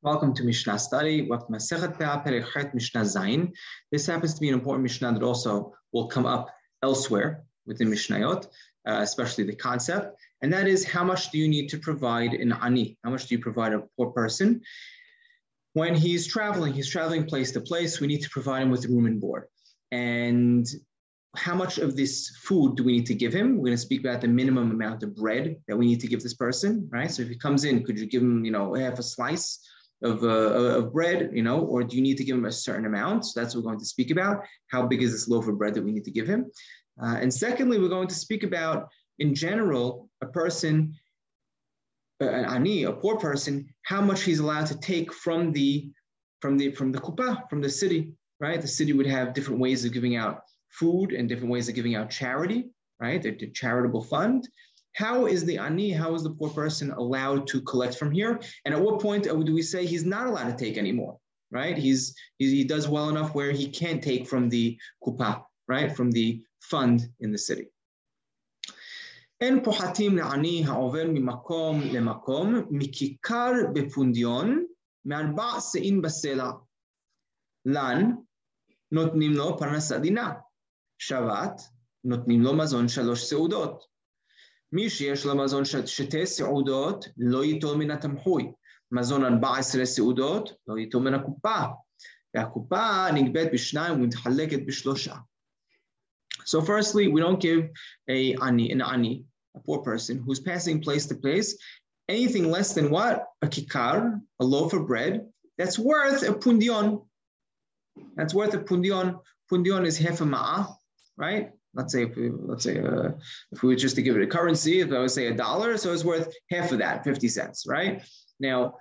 Welcome to Mishnah study. This happens to be an important Mishnah that also will come up elsewhere within Mishnayot, uh, especially the concept, and that is how much do you need to provide an ani? How much do you provide a poor person when he's traveling? He's traveling place to place. We need to provide him with room and board, and how much of this food do we need to give him? We're going to speak about the minimum amount of bread that we need to give this person, right? So if he comes in, could you give him, you know, half a slice? Of, uh, of bread, you know, or do you need to give him a certain amount? So that's what we're going to speak about. How big is this loaf of bread that we need to give him? Uh, and secondly, we're going to speak about, in general, a person, uh, an ani, a poor person, how much he's allowed to take from the from the from the kupa, from the city, right? The city would have different ways of giving out food and different ways of giving out charity, right? The, the charitable fund. How is the ani, how is the poor person allowed to collect from here? And at what point do we say he's not allowed to take anymore, right? He's, he does well enough where he can't take from the kupa, right? From the fund in the city. אין פוחתים לעני העובר ממקום למקום, מכיכר בפונדיון, מארבע שאין בסלע. לן, נותנים לו פרנסה דינה. שבת, נותנים לו מזון שלוש סעודות. מי שיש לו מזון שתי סעודות, לא ייטול מן התמחוי. מזון 14 סעודות, לא ייטול מן הקופה. והקופה נגבית בשניים ומתחלקת בשלושה. So firstly, we don't give a ani, an ani, a poor person who's passing place to place, anything less than what? A kikar, a loaf of bread, that's worth a pundion. That's worth a pundion. Pundion is half a ma'ah, right? Let's say if we, let's say uh, if we were just to give it a currency, if I would say a dollar, so it's worth half of that, 50 cents, right? Now,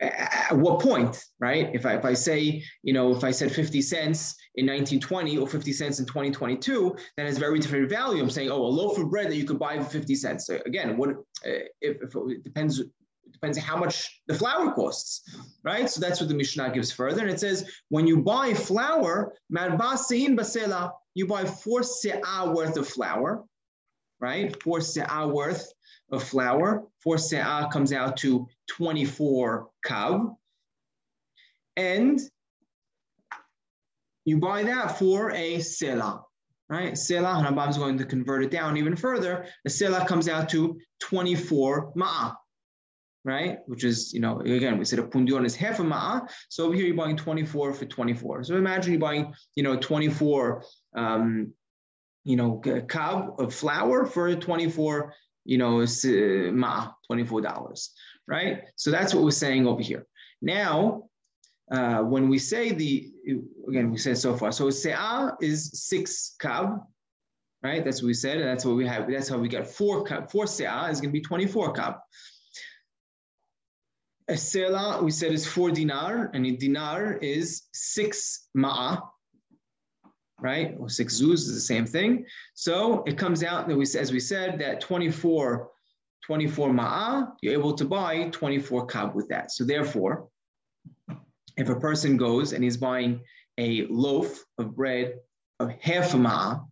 at what point, right? If I, if I say, you know, if I said 50 cents in 1920 or 50 cents in 2022, that has very different value. I'm saying, oh, a loaf of bread that you could buy for 50 cents. So again, what if, if it depends depends how much the flour costs, right? So that's what the Mishnah gives further. And it says, when you buy flour, basela, you buy four se'ah worth of flour, right? Four se'ah worth of flour. Four se'ah comes out to 24 kav. And you buy that for a selah, right? Selah, Rambam is going to convert it down even further. The selah comes out to 24 ma'ah right? Which is, you know, again, we said a pundion is half a ma'a. So over here you're buying 24 for 24. So imagine you're buying, you know, 24, um, you know, kab of flour for 24, you know, ma, $24, right? So that's what we're saying over here. Now, uh, when we say the, again, we said so far, so se'ah is six kab, right? That's what we said, and that's what we have. That's how we got four kab. Four se'ah is going to be 24 kab. A sela, we said, is four dinar, and a dinar is six ma'a, right? Or six zuz is the same thing. So it comes out that we, as we said, that 24, 24 ma'a, you're able to buy 24 kab with that. So therefore, if a person goes and he's buying a loaf of bread of half a ma'a,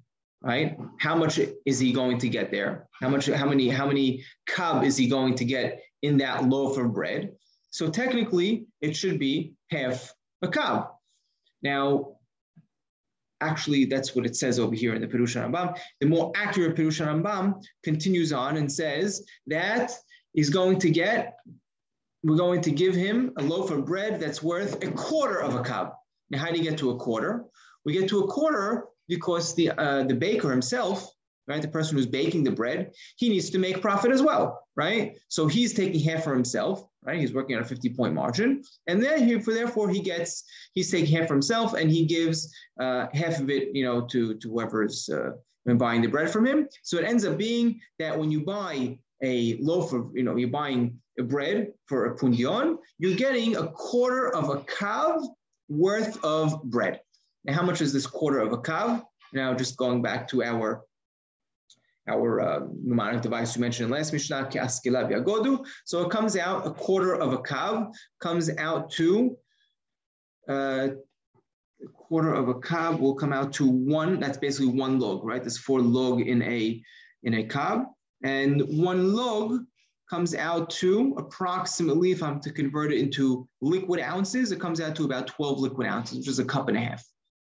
right? How much is he going to get there? How much? How many? How many kab is he going to get in that loaf of bread? So technically, it should be half a kab. Now, actually, that's what it says over here in the Perush HaRambam. The more accurate Perush HaRambam continues on and says that he's going to get, we're going to give him a loaf of bread that's worth a quarter of a cup. Now, how do you get to a quarter? We get to a quarter because the uh, the baker himself right? The person who's baking the bread, he needs to make profit as well, right? So he's taking half for himself, right? He's working on a 50 point margin. And then he, for therefore he gets, he's taking half for himself and he gives uh, half of it, you know, to, to whoever's uh, buying the bread from him. So it ends up being that when you buy a loaf of, you know, you're buying a bread for a pundion, you're getting a quarter of a kav worth of bread. Now, how much is this quarter of a kav? Now, just going back to our our uh, mnemonic device you mentioned in last Mishnah, Godu. So it comes out a quarter of a kav, comes out to uh, a quarter of a kav will come out to one. That's basically one log, right? There's four log in a in a kav, and one log comes out to approximately, if I'm to convert it into liquid ounces, it comes out to about 12 liquid ounces, which is a cup and a half,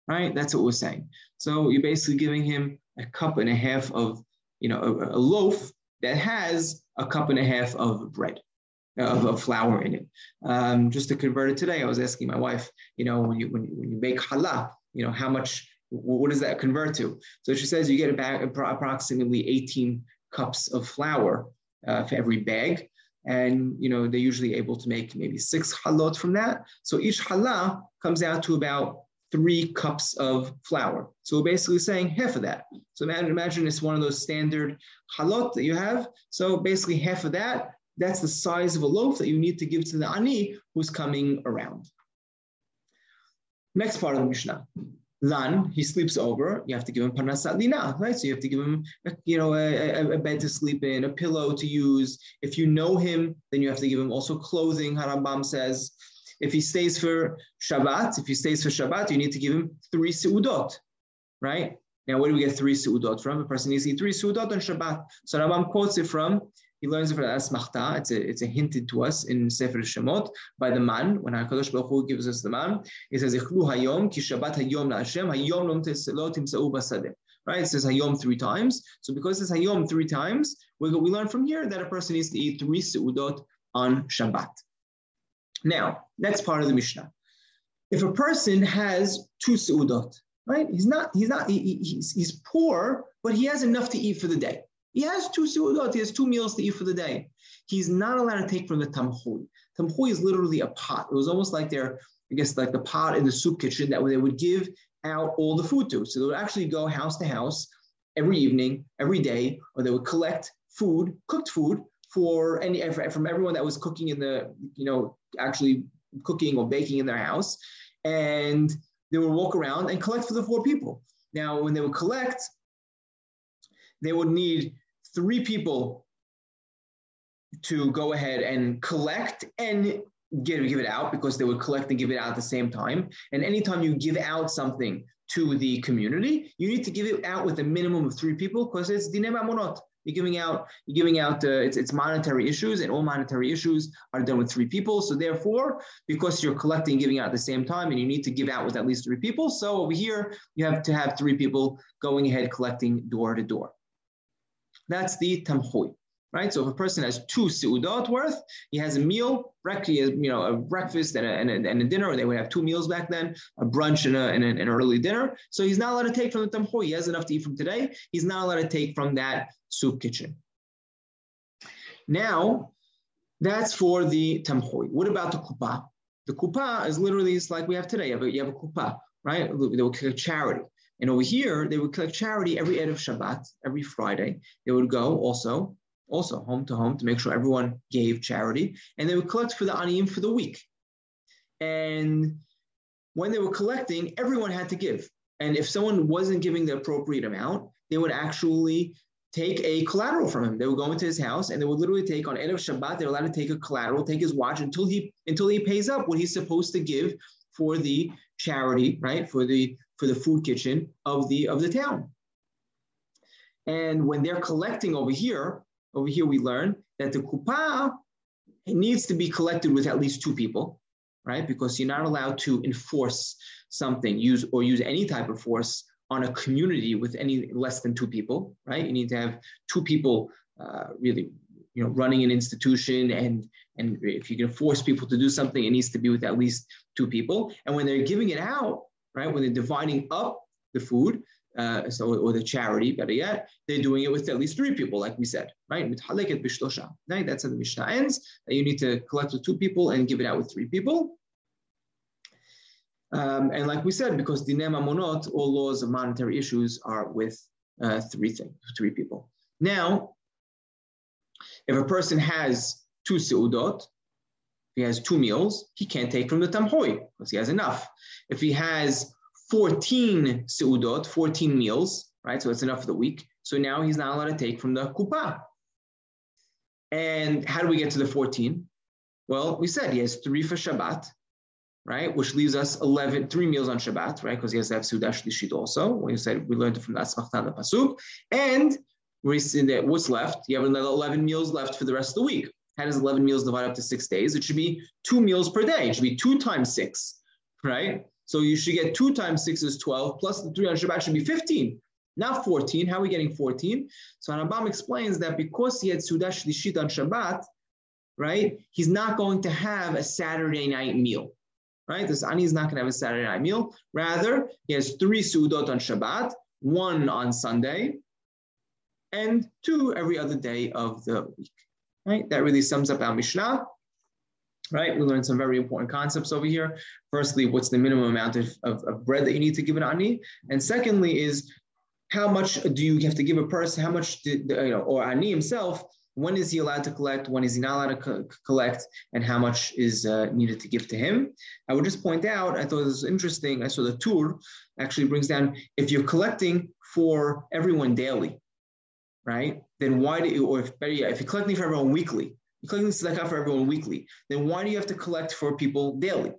right? That's what we're saying. So you're basically giving him a cup and a half of, you know, a, a loaf that has a cup and a half of bread. Of, of flour in it. Um, just to convert it today, I was asking my wife, you know, when you when you, when you make challah, you know, how much, what does that convert to? So she says you get about approximately 18 cups of flour uh, for every bag. And you know they're usually able to make maybe six halot from that. So each challah comes out to about three cups of flour. So we're basically saying half of that. So imagine, imagine it's one of those standard halot that you have. So basically half of that, that's the size of a loaf that you need to give to the ani who's coming around. Next part of the Mishnah. Lan, he sleeps over. You have to give him parnasat lina, right? So you have to give him, you know, a, a, bed to sleep in, a pillow to use. If you know him, then you have to give him also clothing. Harambam says, if he stays for Shabbat, if he stays for Shabbat, you need to give him three seudot, right? Now, where do we get three seudot from? A person needs to eat three seudot on Shabbat. So Rambam quotes it from he learns it from Asmachta. It's a, it's a hinted to us in Sefer Shemot by the man. When HaKadosh Baruch Hu gives us the man, he says, Ichlu hayom ki Shabbat hayom la'Hashem, hayom lo timsa'u basadeh. Right? It says hayom three times. So because it's hayom three times, we, we learn from here that a person needs to eat three seudot on Shabbat. Now, next part of the Mishnah. If a person has two seudot, right? He's not, he's not, he, he's, he's poor, but he has enough to eat for the day. He has two su'udot, he has two meals to eat for the day. He's not allowed to take from the tamhui. Tamhui is literally a pot. It was almost like their, I guess, like the pot in the soup kitchen that they would give out all the food to. So they would actually go house to house every evening, every day, or they would collect food, cooked food for any from everyone that was cooking in the, you know, actually cooking or baking in their house. And they would walk around and collect for the four people. Now, when they would collect, they would need three people to go ahead and collect and give, give it out because they would collect and give it out at the same time. And anytime you give out something to the community, you need to give it out with a minimum of three people because it's dinei mamonot. You're giving out, you're giving out. Uh, it's, it's monetary issues, and all monetary issues are done with three people. So therefore, because you're collecting, giving out at the same time, and you need to give out with at least three people. So over here, you have to have three people going ahead collecting door to door. That's the tamhui, right? So if a person has two seudot worth, he has a meal, you know, a breakfast and a, and a, and a dinner, or they would have two meals back then, a brunch and, a, and, an early dinner. So he's not allowed to take from the tamhui. He has enough to eat from today. He's not allowed to take from that soup kitchen. Now, that's for the tamhui. What about the kupa? The kupa is literally it's like we have today. You have a, you have a kupa, right? They will a charity. And over here, they would collect charity every Erev Shabbat, every Friday. They would go also, also home to home to make sure everyone gave charity. And they would collect for the Aniyim for the week. And when they were collecting, everyone had to give. And if someone wasn't giving the appropriate amount, they would actually take a collateral from him. They would go into his house and they would literally take on Erev Shabbat, they're allowed to take a collateral, take his watch until he until he pays up what he's supposed to give for the charity, right? For the for the food kitchen of the of the town. And when they're collecting over here, over here we learn that the kupa needs to be collected with at least two people, right? Because you're not allowed to enforce something, use or use any type of force on a community with any less than two people, right? You need to have two people uh, really, you know, running an institution, and and if you can force people to do something, it needs to be with at least two people. And when they're giving it out, right? When they're dividing up the food, uh, so or the charity, better yet, they're doing it with at least three people, like we said, right? Right? That's how the Mishnah ends. That you need to collect with two people and give it out with three people. Um, and like we said, because dinei mamonot, all laws of monetary issues are with uh, three things, three people. Now, if a person has two seudot, he has two meals, he can't take from the tamhui because he has enough. If he has 14 seudot, 14 meals, right? So it's enough for the week. So now he's not allowed to take from the kupa. And how do we get to the 14? Well, we said he has three for Shabbat, right? Which leaves us 11, three meals on Shabbat, right? Because he has to have Seudah Shlishit also. When you said we learned it from that Smachtan the Pasuk. And we're seeing that what's left? You have another 11 meals left for the rest of the week. How does 11 meals divide up to six days? It should be two meals per day. It should be two times six, right? So you should get two times six is 12, plus the three on Shabbat should be 15, not 14. How are we getting 14? So Rambam explains that because he had Seudah Shlishit on Shabbat, right, he's not going to have a Saturday night meal, right? This Ani is not going to have a Saturday night meal. Rather, he has three seudot on Shabbat, one on Sunday, and two every other day of the week right? That really sums up our Mishnah, right? We learned some very important concepts over here. Firstly, what's the minimum amount of, of, of bread that you need to give an ani? And secondly is how much do you have to give a person, how much, did, you know, or ani himself, when is he allowed to collect, when is he not allowed to co- collect, and how much is uh, needed to give to him. I would just point out, I thought this was interesting. I saw the Tur actually brings down if you're collecting for everyone daily, right? Then why do you, or if better yet, if you're collecting for everyone weekly, you're collecting tzedakah for everyone weekly, then why do you have to collect for people daily,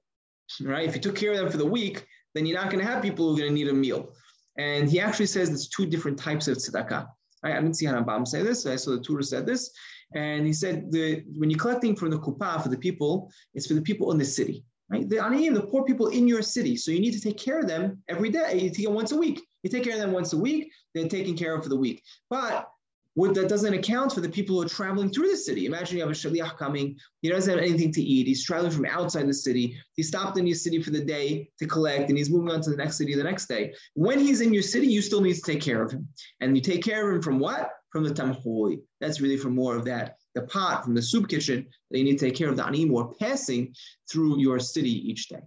right? If you took care of them for the week, then you're not going to have people who are going to need a meal. And he actually says there's two different types of tzedakah. I didn't see HaRambam say this. I saw the Tur said this. And he said the when you're collecting from the kuppah for the people, it's for the people in the city, right? The aniyim, the poor people in your city. So you need to take care of them every day. You take it once a week. You take care of them once a week, they're taken care of for the week. But what that doesn't account for the people who are traveling through the city. Imagine you have a shaliach coming, he doesn't have anything to eat, he's traveling from outside the city, he stopped in your city for the day to collect, and he's moving on to the next city the next day. When he's in your city, you still need to take care of him. And you take care of him from what? From the tamhui. That's really for more of that, the pot from the soup kitchen that you need to take care of the anim or passing through your city each day.